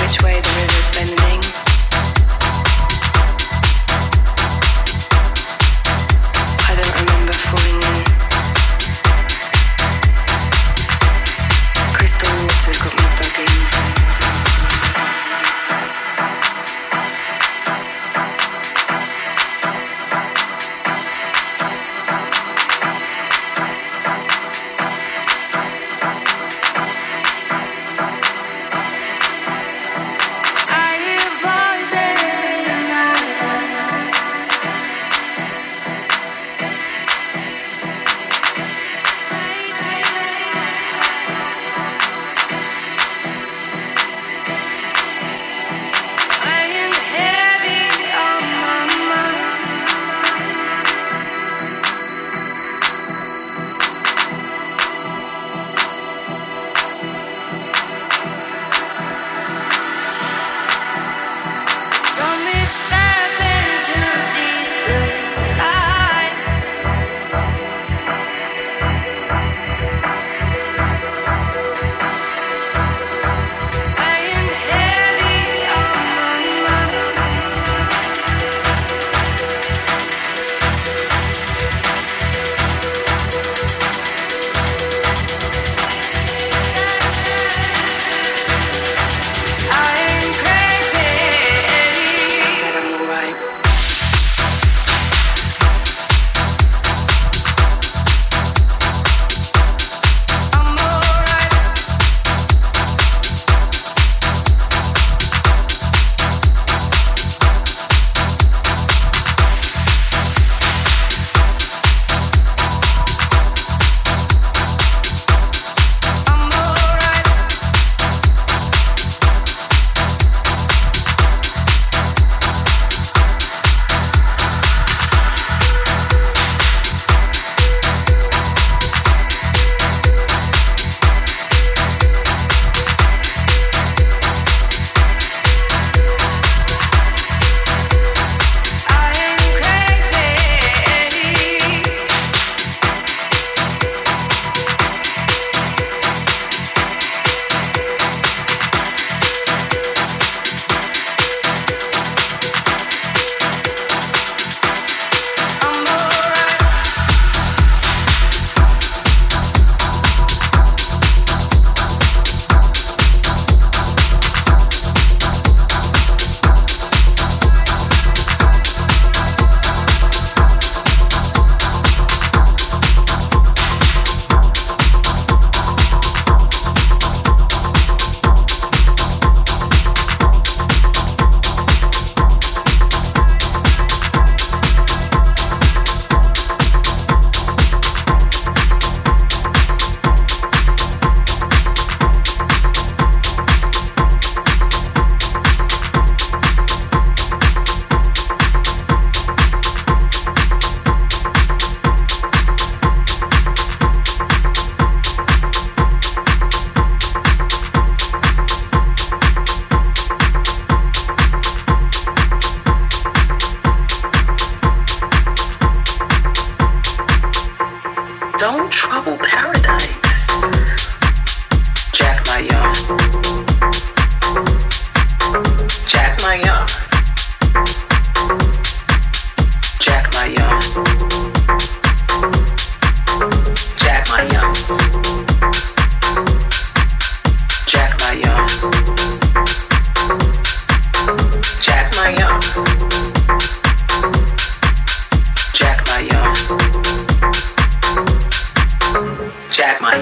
which way the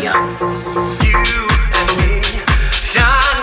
young. You and me shine.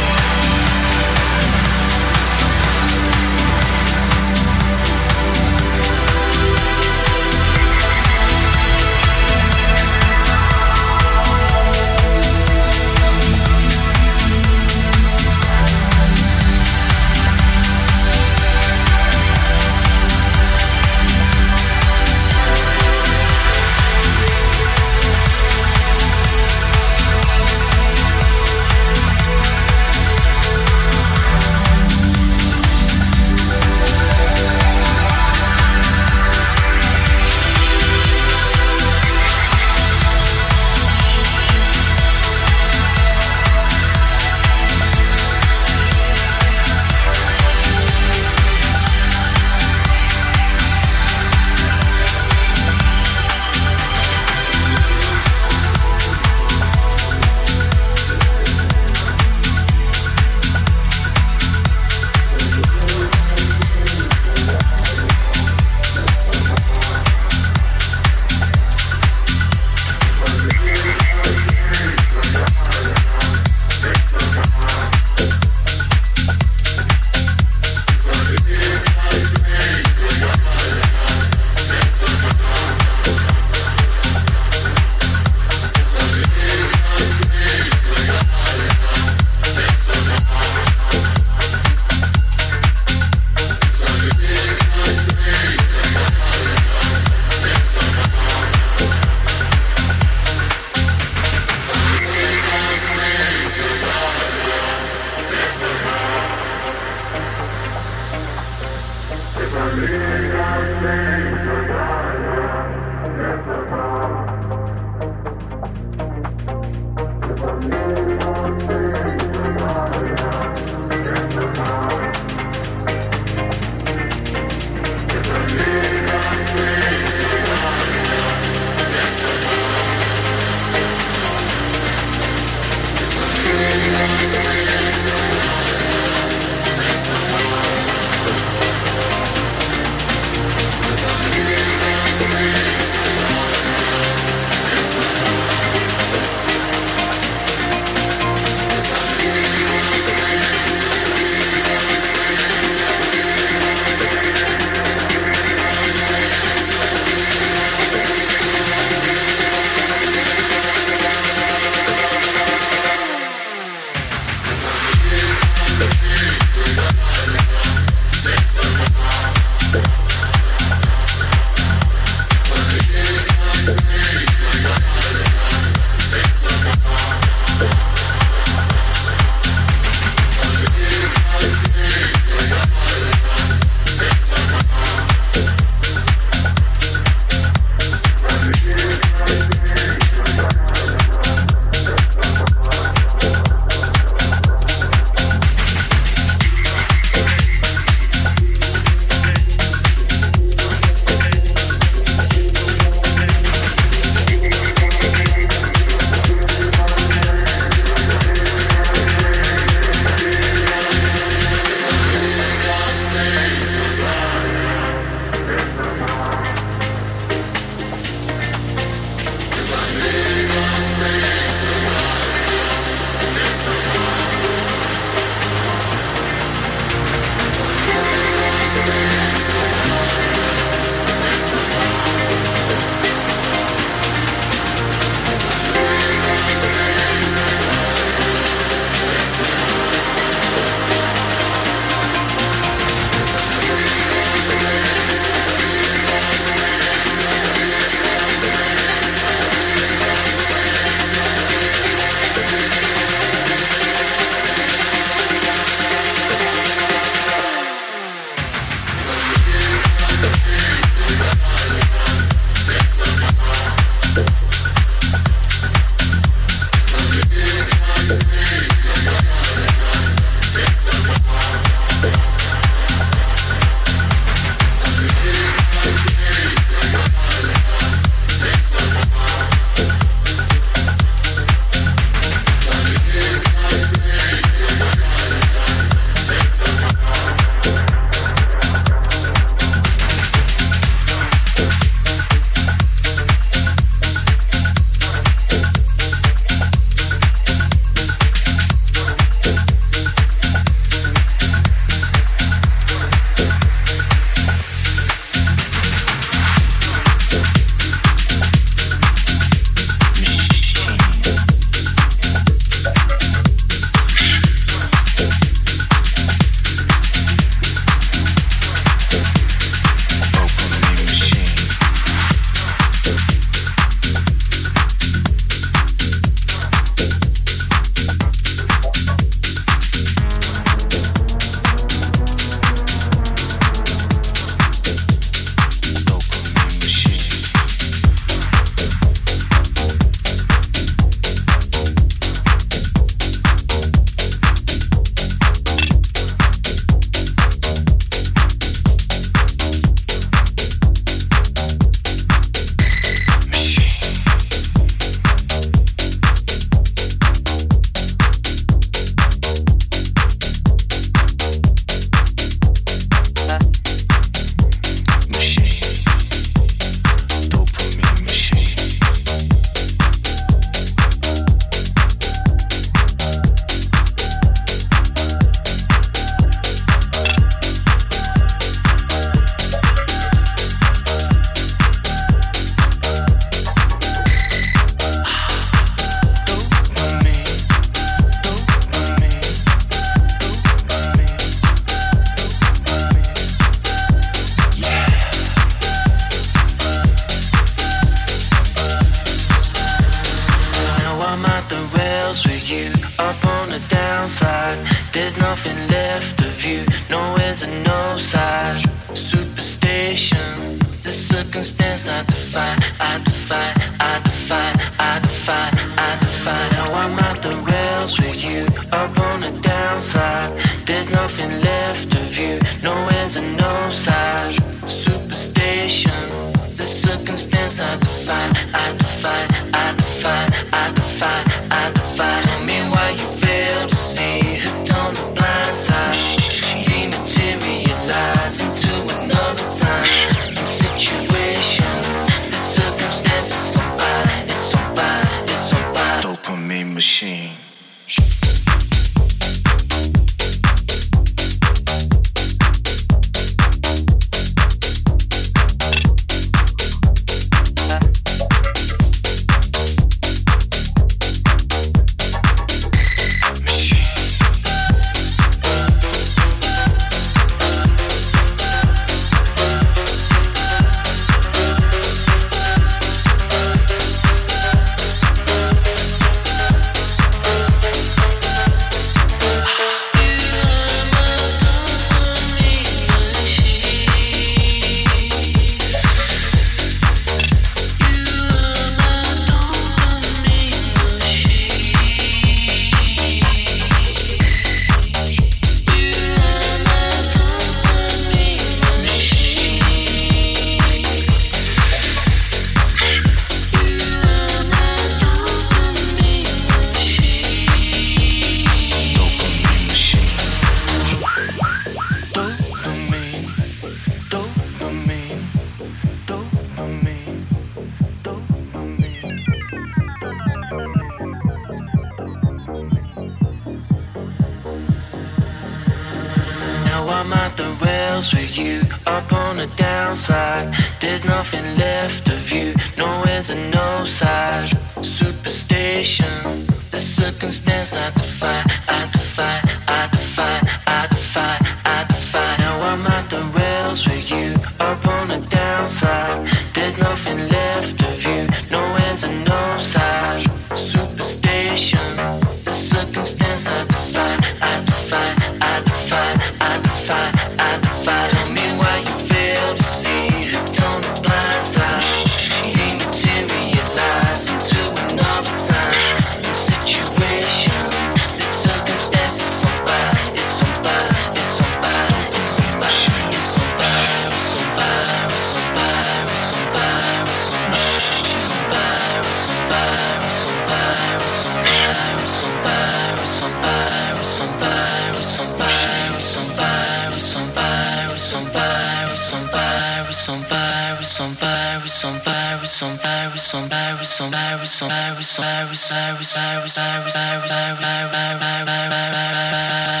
on virus on virus on virus on virus on virus on fire! virus virus On fire! virus virus virus virus On fire! virus virus